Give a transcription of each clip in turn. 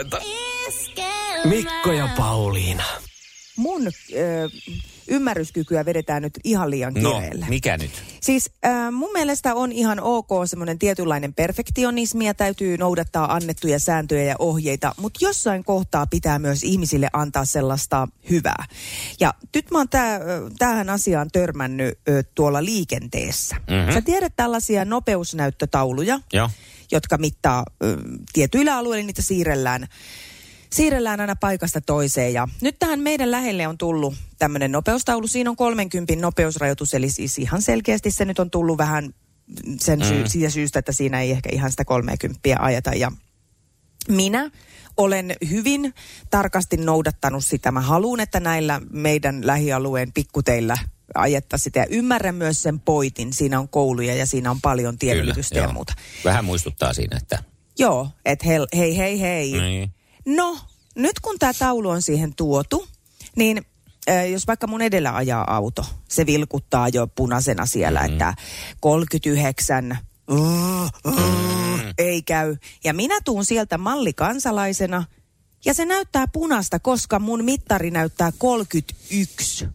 huomenta. Mikko ja Pauliina. Mun ö, ymmärryskykyä vedetään nyt ihan liian No, kireelle. mikä nyt? Siis äh, mun mielestä on ihan ok semmoinen tietynlainen perfektionismi ja täytyy noudattaa annettuja sääntöjä ja ohjeita, mutta jossain kohtaa pitää myös ihmisille antaa sellaista hyvää. Ja nyt mä oon tää, ö, tähän asiaan törmännyt ö, tuolla liikenteessä. Mm-hmm. Sä tiedät tällaisia nopeusnäyttötauluja, Joo. Jotka mittaa ö, tietyillä alueilla, niitä siirrellään siirrellään aina paikasta toiseen. Ja nyt tähän meidän lähelle on tullut tämmöinen nopeustaulu. Siinä on 30 nopeusrajoitus, eli siis ihan selkeästi se nyt on tullut vähän sen syy, siitä syystä, että siinä ei ehkä ihan sitä 30 ajeta. Ja minä olen hyvin tarkasti noudattanut sitä. Mä haluan, että näillä meidän lähialueen pikkuteillä ajetta sitä. Ja ymmärrän myös sen poitin. Siinä on kouluja ja siinä on paljon tiedonvälitystä ja muuta. Vähän muistuttaa siinä, että... Joo, että hei, hei, hei, hei. Niin. No, nyt kun tämä taulu on siihen tuotu, niin jos vaikka mun edellä ajaa auto, se vilkuttaa jo punaisena siellä, mm. että 39, uh, uh, ei käy. Ja minä tuun sieltä mallikansalaisena ja se näyttää punasta, koska mun mittari näyttää 31.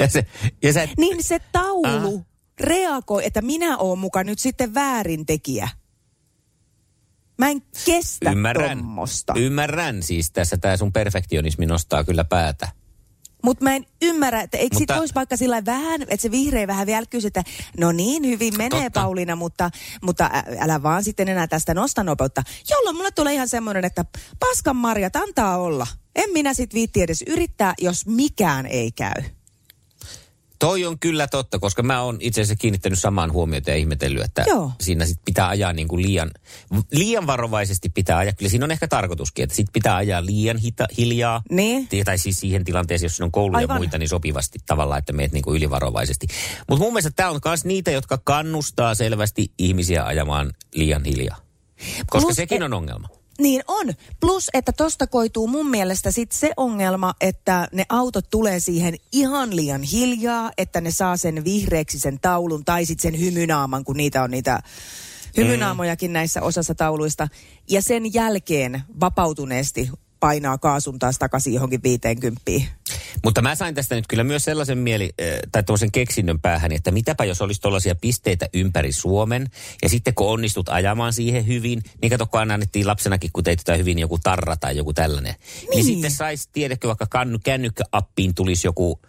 Ja, se, ja sä Niin se taulu ah. reagoi, että minä oon mukaan nyt sitten väärintekijä. Mä en kestä ymmärrän, tommosta. ymmärrän siis tässä tämä sun perfektionismi nostaa kyllä päätä. Mutta mä en ymmärrä, että eikö Mutta- sit voisi vaikka sillä vähän, että se vihreä vähän välkkyisi, että no niin, hyvin menee Totta. Pauliina, mutta, mutta älä vaan sitten enää tästä nosta nopeutta. Jolloin mulle tulee ihan semmoinen, että paskan marjat antaa olla. En minä sit viitti edes yrittää, jos mikään ei käy. Toi on kyllä totta, koska mä oon itse asiassa kiinnittänyt samaan huomiota ja ihmetellyt, että Joo. siinä sit pitää ajaa niin kuin liian, liian varovaisesti pitää ajaa. Kyllä siinä on ehkä tarkoituskin, että sit pitää ajaa liian hita, hiljaa. Niin. Tai siis siihen tilanteeseen, jos on kouluja ja muita, niin sopivasti tavallaan, että meet niin kuin ylivarovaisesti. Mutta mun mielestä tämä on myös niitä, jotka kannustaa selvästi ihmisiä ajamaan liian hiljaa. Koska Plus, sekin e- on ongelma. Niin on. Plus, että tosta koituu mun mielestä sit se ongelma, että ne autot tulee siihen ihan liian hiljaa, että ne saa sen vihreäksi sen taulun tai sitten sen hymynaaman, kun niitä on niitä hymynaamojakin näissä osassa tauluista. Ja sen jälkeen vapautuneesti painaa kaasun taas takaisin johonkin 50. Mutta mä sain tästä nyt kyllä myös sellaisen mieli, äh, tai tuollaisen keksinnön päähän, että mitäpä jos olisi tuollaisia pisteitä ympäri Suomen, ja sitten kun onnistut ajamaan siihen hyvin, niin kato, kun aina annettiin lapsenakin, kun teit jotain hyvin joku tarra tai joku tällainen, niin, niin sitten saisi, tiedätkö, vaikka kannu, kännykkäappiin tulisi joku,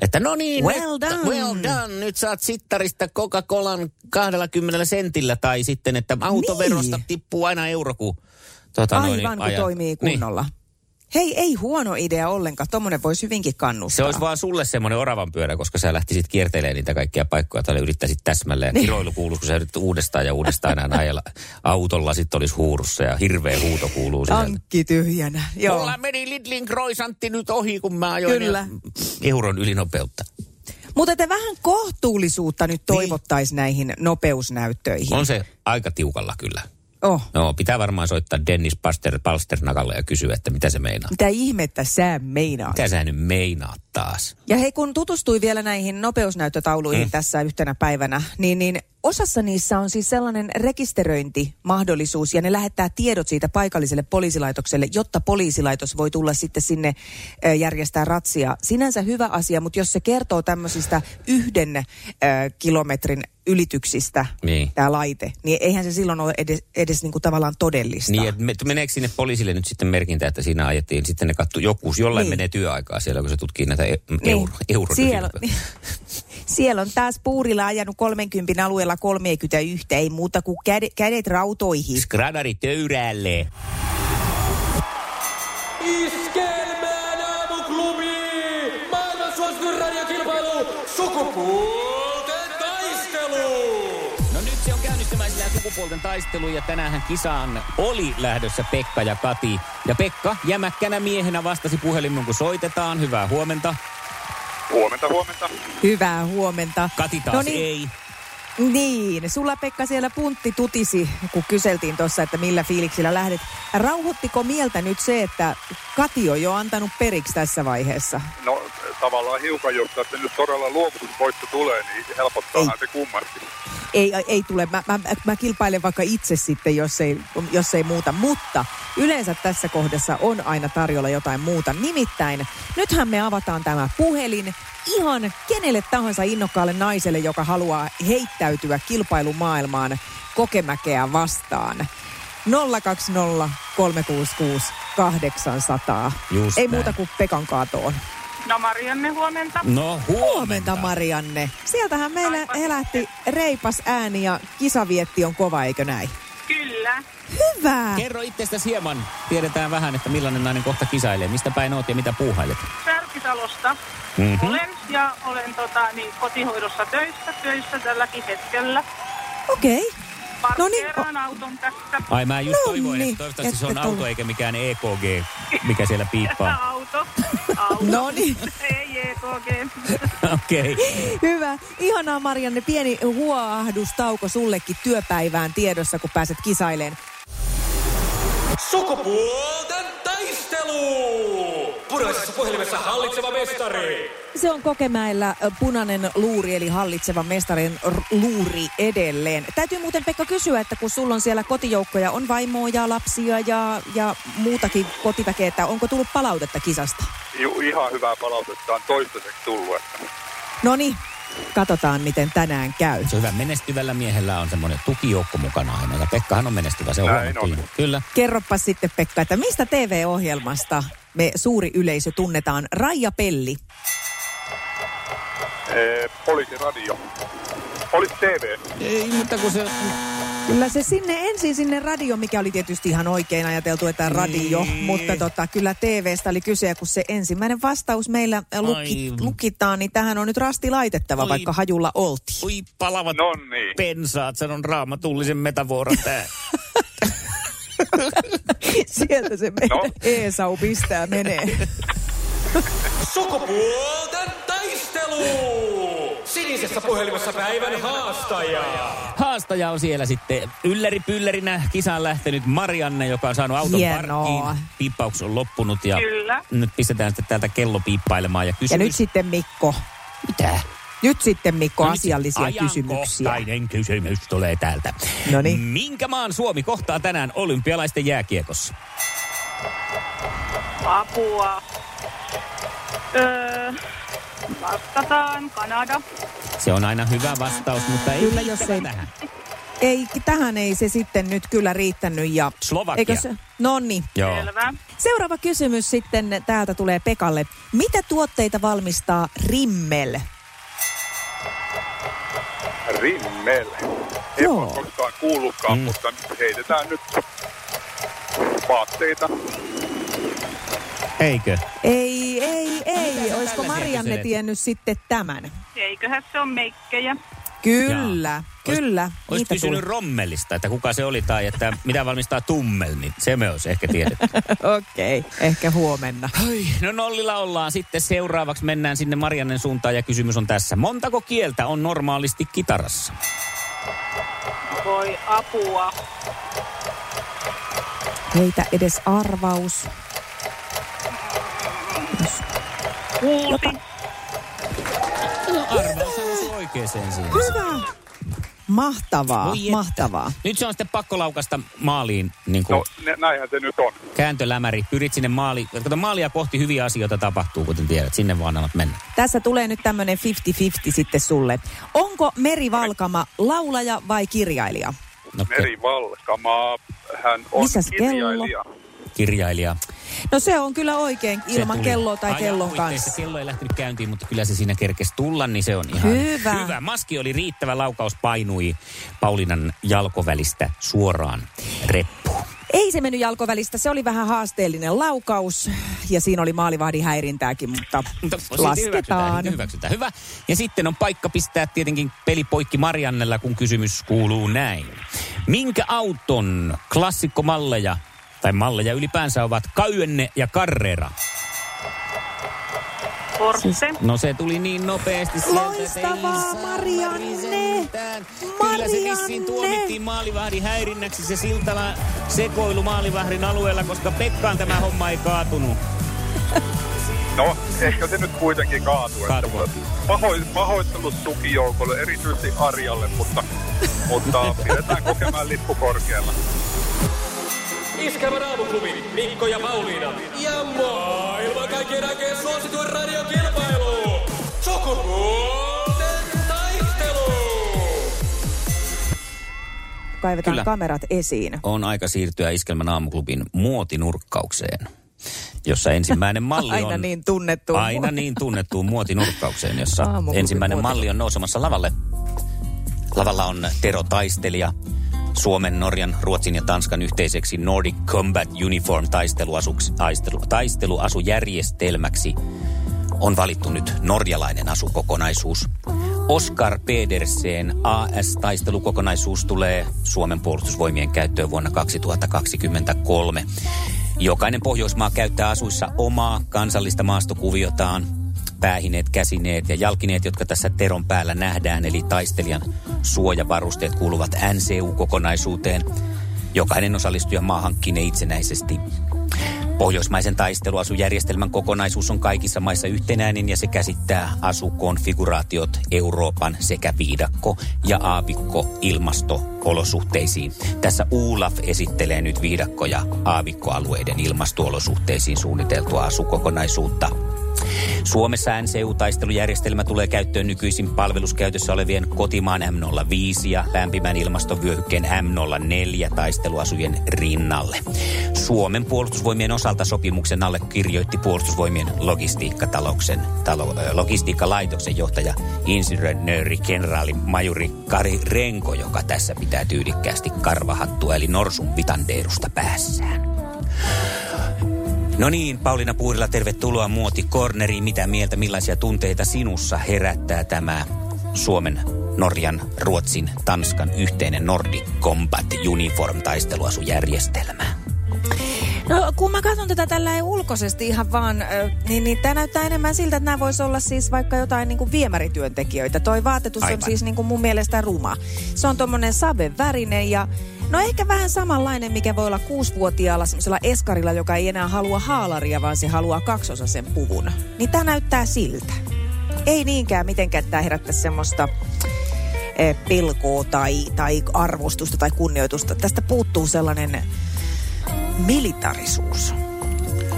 että no niin, Well nyt, done. well done, nyt saat sittarista Coca-Colan 20 sentillä, tai sitten, että autoverosta Niin. tippuu aina euro, kun noin, Aivan, kun ajat. toimii Niin. Hei, ei huono idea ollenkaan. Tuommoinen voisi hyvinkin kannustaa. Se olisi vaan sulle semmoinen oravan pyörä, koska sä lähtisit kiertelemään niitä kaikkia paikkoja, tai yrittäisit täsmälleen. Niin. kiroilu kuuluu, kun sä yrität uudestaan ja uudestaan aina ajella autolla, sitten olisi huurussa ja hirveä huuto kuuluu. Tankki tyhjänä. Joo. Mulla meni Lidlin kroisantti nyt ohi, kun mä ajoin Kyllä. euron ylinopeutta. Mutta että vähän kohtuullisuutta nyt toivottaisiin näihin nopeusnäyttöihin. On se aika tiukalla kyllä. Oh. No, pitää varmaan soittaa Dennis Paster, Palsternakalle ja kysyä, että mitä se meinaa. Mitä ihmettä sä meinaat? Mitä sä nyt meinaat taas? Ja hei, kun tutustui vielä näihin nopeusnäyttötauluihin mm. tässä yhtenä päivänä, niin, niin osassa niissä on siis sellainen rekisteröintimahdollisuus ja ne lähettää tiedot siitä paikalliselle poliisilaitokselle, jotta poliisilaitos voi tulla sitten sinne järjestää ratsia. Sinänsä hyvä asia, mutta jos se kertoo tämmöisistä yhden ö, kilometrin ylityksistä, Niin. tämä laite, niin eihän se silloin ole edes, edes niinku tavallaan todellista. Niin, että me- meneekö sinne poliisille nyt sitten merkintä, että siinä ajettiin, sitten ne kattu, joku, jollain Niin. menee työaikaa siellä, kun se tutkii näitä e- euro, euro siellä, on, siellä on taas puurilla ajanut 30 alueella 31, ei muuta kuin kädet, kädet rautoihin. Skradari töyräälle. Iskelmään aamuklubi! Maailman suosituin radiokilpailu! Sukupuolten sukupuolten taistelu ja tänään kisaan oli lähdössä Pekka ja Kati. Ja Pekka jämäkkänä miehenä vastasi puhelimeen, kun soitetaan. Hyvää huomenta. Huomenta, huomenta. Hyvää huomenta. Kati taas no niin, ei. Niin, sulla Pekka siellä puntti tutisi, kun kyseltiin tuossa, että millä fiiliksillä lähdet. Rauhoittiko mieltä nyt se, että Kati on jo antanut periksi tässä vaiheessa? No tavallaan hiukan, jos tästä nyt todella luovutusvoitto tulee, niin helpottaahan se kummasti. Ei, ei tule. Mä, mä, mä kilpailen vaikka itse sitten, jos ei, jos ei muuta. Mutta yleensä tässä kohdassa on aina tarjolla jotain muuta. Nimittäin nythän me avataan tämä puhelin ihan kenelle tahansa innokkaalle naiselle, joka haluaa heittäytyä kilpailumaailmaan kokemäkeä vastaan. 020 366 800. Just Ei näin. muuta kuin Pekan kaatoon. No Marianne, huomenta. No Huomenta Marianne. Sieltähän meillä Aivan. helähti reipas ääni ja kisavietti on kova, eikö näin? Kyllä. Hyvä. Kerro itsestäsi hieman. Tiedetään vähän, että millainen nainen kohta kisailee. Mistä päin oot ja mitä puuhailet? Särkisalosta Mhm. olen ja olen tota, niin, kotihoidossa töissä, töissä tälläkin hetkellä. Okei. No niin, auton tässä. Ai mä just No toivoin, niin, että toivottavasti se on että auto eikä mikään EKG, mikä siellä piippaa. Auto. Auto. No niin. Ei EKG. Okei. Okay. Hyvä. Ihanaa Marianne. Pieni huoahdustauko sullekin työpäivään tiedossa, kun pääset kisaileen. Sukupuolten taistelu! Punaisessa puhelimessa hallitseva mestari. Se on Kokemäellä ö, punainen luuri, eli hallitsevan mestarin r- luuri edelleen. Täytyy muuten Pekka kysyä, että kun sulla on siellä kotijoukkoja, on vaimoa ja lapsia ja, ja muutakin kotiväkeä, että onko tullut palautetta kisasta? Ju, ihan hyvää palautetta on toistaiseksi tullut. Että No niin, katsotaan miten tänään käy. Se on hyvä. Menestyvällä miehellä on semmoinen tukijoukko mukana aina. Ja Pekkahan on menestyvä, se on Näin on. Kyllä. Kerropa sitten Pekka, että mistä TV-ohjelmasta me suuri yleisö tunnetaan? Raija Pelli. ee, poliisiradio. Poliisi TV. Ei, mutta kun se... Kyllä se sinne ensin sinne radio, mikä oli tietysti ihan oikein ajateltu, että radio, Niin. mutta tota, kyllä TVstä oli kyse, kun se ensimmäinen vastaus meillä luki, lukitaan, niin tähän on nyt rasti laitettava, Oi. vaikka hajulla oltiin. Oi palavat No niin. pensaat, sanon raamatullisen metaforan tää. Sieltä se meidän No. Eesau pistää menee. Sukupuolten taistelu! Sinisessä puhelimessa päivän haastaja. Haastaja on siellä sitten ylläri pyllärinä kisaan lähtenyt Marianne, joka on saanut auton Hienoa. parkkiin. Piippaus on loppunut ja Kyllä. nyt pistetään sitten täältä kello piippailemaan. Ja, Ja kysymys... nyt sitten Mikko. Mitä? Nyt sitten Mikko No nyt asiallisia kysymyksiä. Ajankohtainen kysymys tulee täältä. Noniin. Minkä maan Suomi kohtaa tänään olympialaisten jääkiekossa? Apua. Öö, vastataan Kanada. Se on aina hyvä vastaus, mutta ei Kyllä, jos ei- tähän. Ei, tähän ei se sitten nyt kyllä riittänyt. Ja, Slovakia. Eikö se? No niin. Joo. Selvä. Seuraava kysymys sitten täältä tulee Pekalle. Mitä tuotteita valmistaa Rimmel? Rimmel. En Joo. ole koskaan kuullutkaan, Mm. mutta heitetään nyt vaatteita. Eikö? Ei, ei, ei. Mitä Olisiko Marianne tiennyt sitten tämän? Eiköhän se on meikkejä. Kyllä, Ois- kyllä. Olisi Niitä kysynyt tuli. rommelista, että kuka se oli tai että mitä valmistaa tummel, niin se me olisi ehkä tiedetty. Okei, okay. ehkä huomenna. Ai, no nollilla ollaan. Sitten seuraavaksi mennään sinne Mariannen suuntaan ja kysymys on tässä. Montako kieltä on normaalisti kitarassa? Voi apua. Heitä edes arvaus. Kuusi. On oikeeseen siinä. Hyvä. Mahtavaa, Voi että. mahtavaa. Nyt se on sitten pakko laukasta maaliin, niin kuin No näinhän se nyt on. kääntölämäri. Pyrit sinne maaliin. Kato, maalia kohti hyviä asioita tapahtuu, kuten tiedät. Sinne vaan annat mennä. Tässä tulee nyt tämmöinen 50-50 sitten sulle. Onko Meri Valkama laulaja vai kirjailija? No, ke- Meri Valkama, hän on Missäs kello? Kirjailija. No se on kyllä oikein, ilman tuli kelloa tai kellon kanssa. Kello ei lähtenyt käyntiin, mutta kyllä se siinä kerkesi tulla, niin se on ihan Hyvä. hyvä. Maski oli riittävä, laukaus painui Paulinan jalkovälistä suoraan reppuun. Ei se mennyt jalkovälistä, se oli vähän haasteellinen laukaus ja siinä oli maalivahdin häirintääkin, mutta Hyväksytään, lasketaan. silti hyväksytään. Hyvä. Ja sitten on paikka pistää tietenkin peli poikki Mariannella, kun kysymys kuuluu näin. Minkä auton klassikkomalleja tai malleja ylipäänsä ovat Cayenne ja Carrera? Porsche. No se tuli niin nopeasti sieltä. että ei Loistavaa, Marianne! Kyllä se vissiin tuomittiin maalivahdin häirinnäksi se siltala sekoilu maalivahdin alueella, koska Pekkaan tämä homma ei kaatunut. No, ehkä se nyt kuitenkin kaatuu. Että Kaatuu. paho, pahoittelut tukijoukolle, erityisesti Arjalle, mutta, mutta pidetään kokemaan lippu korkealla. Iskelmän aamuklubi, Mikko ja Pauliina. Ja maailman kaikkien aikeen suosituen radiokilpailu. Sukupuolten taistelu. Kaivetaan Kyllä. kamerat esiin. On aika siirtyä Iskelmän aamuklubin muotinurkkaukseen, jossa ensimmäinen malli on... Aina niin tunnettu. Aina niin tunnettuun muotinurkkaukseen, jossa Aamuklubin ensimmäinen muoti. malli on nousemassa lavalle. Lavalla on Tero Taistelija, Suomen, Norjan, Ruotsin ja Tanskan yhteiseksi Nordic Combat Uniform taisteluasujärjestelmäksi on valittu nyt norjalainen asukokonaisuus. Oscar Pedersen AS-taistelukokonaisuus tulee Suomen puolustusvoimien käyttöön vuonna 2023. Jokainen Pohjoismaa käyttää asuissa omaa kansallista maastokuviotaan, päähineet, käsineet ja jalkineet, jotka tässä Teron päällä nähdään, eli taistelijan suojavarusteet kuuluvat NCU-kokonaisuuteen. Jokainen osallistuja maa hankkii ne itsenäisesti. Pohjoismaisen taisteluasujärjestelmän kokonaisuus on kaikissa maissa yhtenäinen ja se käsittää asukonfiguraatiot Euroopan sekä viidakko- ja aavikko ilmastoolosuhteisiin. Tässä ULAF esittelee nyt viidakko- ja aavikkoalueiden ilmastoolosuhteisiin suunniteltua asukokonaisuutta. Suomessa NCU-taistelujärjestelmä tulee käyttöön nykyisin palveluskäytössä olevien kotimaan M05 ja lämpimän ilmastovyöhykkeen M04 taisteluasujen rinnalle. Suomen puolustusvoimien osalta sopimuksen alle kirjoitti puolustusvoimien logistiikkatalouksen, talo, logistiikkalaitoksen johtaja insinööri kenraali majuri Kari Renko, joka tässä pitää tyylikkäästi karvahattua eli norsun vitandeerusta päässään. No niin, Pauliina Puurila, tervetuloa Muoti Corneriin. Mitä mieltä, millaisia tunteita sinussa herättää tämä Suomen, Norjan, Ruotsin, Tanskan yhteinen Nordic Combat Uniform taisteluasujärjestelmä? No kun mä katson tätä tällä ulkoisesti ihan vaan, niin, niin tämä näyttää enemmän siltä, että nämä voisi olla siis vaikka jotain niin kuin viemärityöntekijöitä. Toi vaatetus Aivan. on siis niin kuin mun mielestä ruma. Se on tommonen saven värinen ja no ehkä vähän samanlainen, mikä voi olla kuusivuotiaalla semmoisella eskarilla, joka ei enää halua haalaria, vaan se haluaa kaksosasen puvun. Niin tämä näyttää siltä. Ei niinkään mitenkään, että tämä herättäisi semmoista eh, pelkoa tai, tai arvostusta tai kunnioitusta. Tästä puuttuu sellainen militarisuus.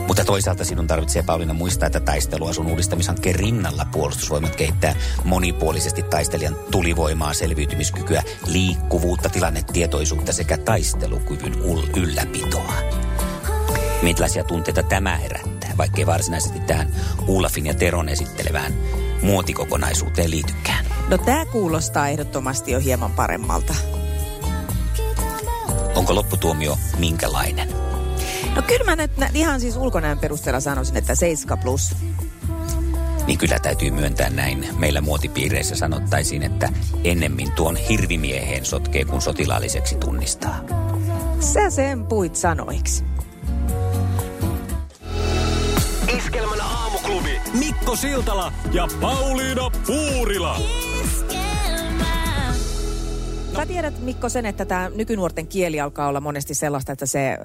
Mutta toisaalta sinun tarvitsee Pauliina muistaa, että taisteluasun uudistamishankkeen rinnalla puolustusvoimat kehittää monipuolisesti taistelijan tulivoimaa, selviytymiskykyä, liikkuvuutta, tilannetietoisuutta sekä taistelukyvyn ylläpitoa. Millaisia tunteita tämä herättää, vaikkei varsinaisesti tähän Ulafin ja Teron esittelevään muotikokonaisuuteen liitykään? No tämä kuulostaa ehdottomasti jo hieman paremmalta. Onko lopputuomio minkälainen? No kyllä mä nyt nä- ihan siis ulkonäön perusteella sanoisin, että 7 plus. Niin kyllä täytyy myöntää näin. Meillä muotipiireissä sanottaisiin, että ennemmin tuon hirvimieheen sotkee, kun sotilaalliseksi tunnistaa. Sä sen puit sanoiksi. Iskelmän aamuklubi, Mikko Siltala ja Pauliina Puurila. Sä tiedät, Mikko, sen, että tämä nykynuorten kieli alkaa olla monesti sellaista, että se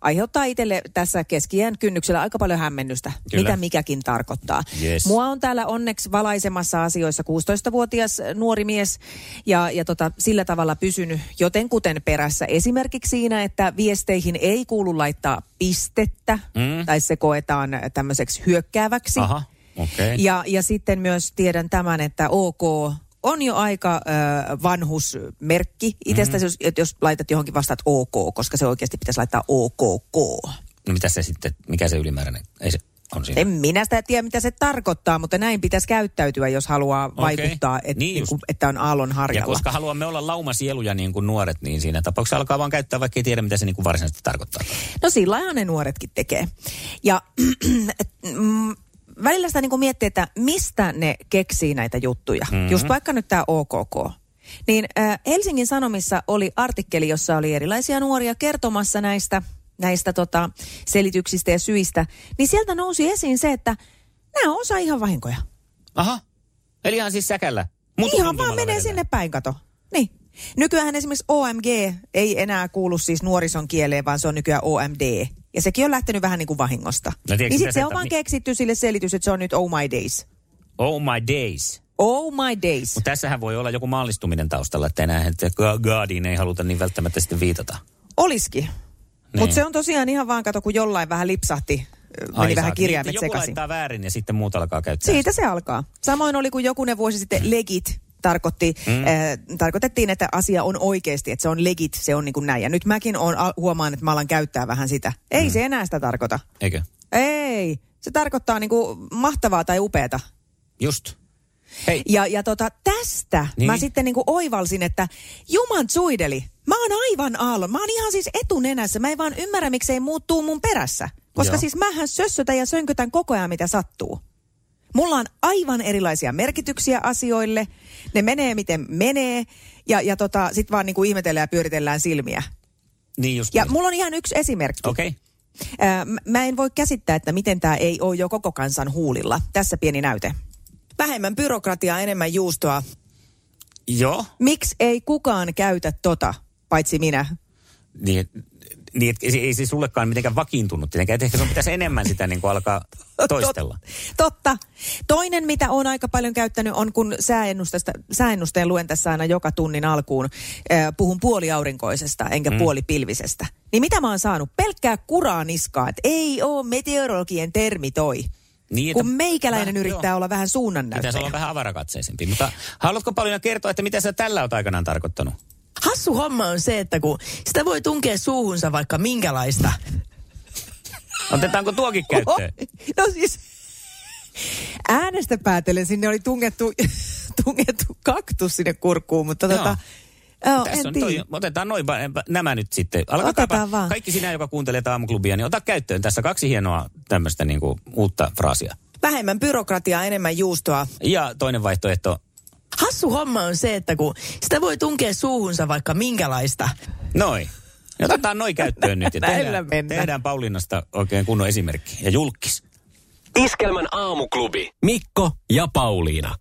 aiheuttaa itselle tässä keskiään kynnyksellä aika paljon hämmennystä, Kyllä. mitä mikäkin tarkoittaa. Yes. Mua on täällä onneksi valaisemassa asioissa 16-vuotias nuori mies ja, ja tota, sillä tavalla pysynyt jotenkuten perässä. Esimerkiksi siinä, että viesteihin ei kuulu laittaa pistettä Mm. tai se koetaan tämmöiseksi hyökkääväksi. Aha, okei. Ja, ja sitten myös tiedän tämän, että OK on jo aika ö, vanhusmerkki itsestäsi, Mhm. mm. jos, jos laitat johonkin vastaat OK, koska se oikeasti pitäisi laittaa OKK. No mitä se sitten, mikä se ylimääräinen, ei se on siinä? En minä sitä tiedä, mitä se tarkoittaa, mutta näin pitäisi käyttäytyä, jos haluaa vaikuttaa, et, Niin niin kuin, että on aallon Ja harjalla. koska haluamme olla laumasieluja niin kuin nuoret, niin siinä tapauksessa alkaa vaan käyttää, vaikka ei tiedä, mitä se niin kuin varsinaisesti tarkoittaa. No sillä ne nuoretkin tekee. Ja mm, välillä sitä niin kuin miettii, että mistä ne keksii näitä juttuja. Mm-hmm. Just vaikka nyt tämä OKK. Niin äh, Helsingin Sanomissa oli artikkeli, jossa oli erilaisia nuoria kertomassa näistä, näistä tota, selityksistä ja syistä. Niin sieltä nousi esiin se, että nämä on osa ihan vahinkoja. Aha, eli ihan siis säkällä. Mutu ihan vaan menee vedetään. sinne päin, kato. Niin. Nykyään esimerkiksi OMG ei enää kuulu siis nuorison kieleen, vaan se on nykyään OMD. Ja sekin on lähtenyt vähän niin kuin vahingosta. No tiedätkö, niin sitten se on vaan keksitty sille selitys, että se on nyt oh my days. Oh my days. Oh my days. Mutta tässähän voi olla joku mallistuminen taustalla, että enää että Guardiin ei haluta niin välttämättä sitten viitata. Oliski. Niin. Mutta se on tosiaan ihan vaan, kato, kun jollain vähän lipsahti, meni Ai vähän saat, kirjaimet niin, että Joku sekaisin. laittaa väärin ja sitten muut alkaa käyttää. Siitä se alkaa. Samoin oli, kun jokunen vuosi sitten legit tarkoitti, mm. äh, tarkoitettiin, että asia on oikeasti, että se on legit, se on niin kuin näin. Ja nyt mäkin on, huomaan, että mä alan käyttää vähän sitä. Ei mm. se enää sitä tarkoita. Eikö? Ei, se tarkoittaa niin kuin mahtavaa tai upeata. Just. Hei, Ja, ja tota, tästä niin. Mä sitten niin kuin oivalsin, että Juman suideli, mä oon aivan aallon. Mä oon ihan siis etunenässä. Mä en vaan ymmärrä, miksei muuttuu mun perässä. Koska Joo. siis mähän sössötän ja sönkytän koko ajan, mitä sattuu. Mulla on aivan erilaisia merkityksiä asioille. Ne menee miten menee. Ja, ja tota, sit vaan niin kuin ihmetellään ja pyöritellään silmiä. niin just. Ja mulla on ihan yksi esimerkki. Okei. Okay. Ää, Mä en voi käsittää, että miten tämä ei ole jo koko kansan huulilla. Tässä pieni näyte. Vähemmän byrokratiaa, enemmän juustoa. Joo. Miksi ei kukaan käytä tota, paitsi minä? Niin, niin et, ei se sullekaan mitenkään vakiintunut tietenkään. että Ehkä sun pitäisi enemmän sitä niin kuin alkaa toistella. Tot- totta. Toinen, mitä on aika paljon käyttänyt, on kun sääennusteen luen tässä aina joka tunnin alkuun. Äh, puhun puoliaurinkoisesta enkä mm. puolipilvisestä. Niin mitä mä oon saanut? Pelkkää kuraa niskaa, että ei oo meteorologien termi toi. Niin, Kun meikäläinen Väh- yrittää joo. olla vähän Pitäisi suunnannäyttäjä. olla vähän avarakatseisempi. Mutta haluatko paljon kertoa, että mitä sä tällä oot aikanaan tarkoittanut? Hassu homma on se, että kun sitä voi tunkea suuhunsa vaikka minkälaista. Otetaanko tuokin käyttöön? No siis, äänestä päätellen sinne oli tungettu, tungettu kaktus sinne kurkkuun, mutta Joo. tota, joo, Tässä on toi, otetaan noin, nämä nyt sitten. Alkakaapa- vaan. Kaikki sinä, joka kuuntelee aamuklubia, niin ota käyttöön tässä kaksi hienoa tämmöistä niin kuin uutta fraasia. Vähemmän byrokratiaa, enemmän juustoa. Ja toinen vaihtoehto, Hassu homma on se, että kun sitä voi tunkea suuhunsa vaikka minkälaista. noin. Ja Otetaan noin käyttöön nyt ja tehdään, tehdään Paulinnasta oikein kunnon esimerkki. Ja julkis. Iskelmän aamuklubi. Mikko ja Pauliina.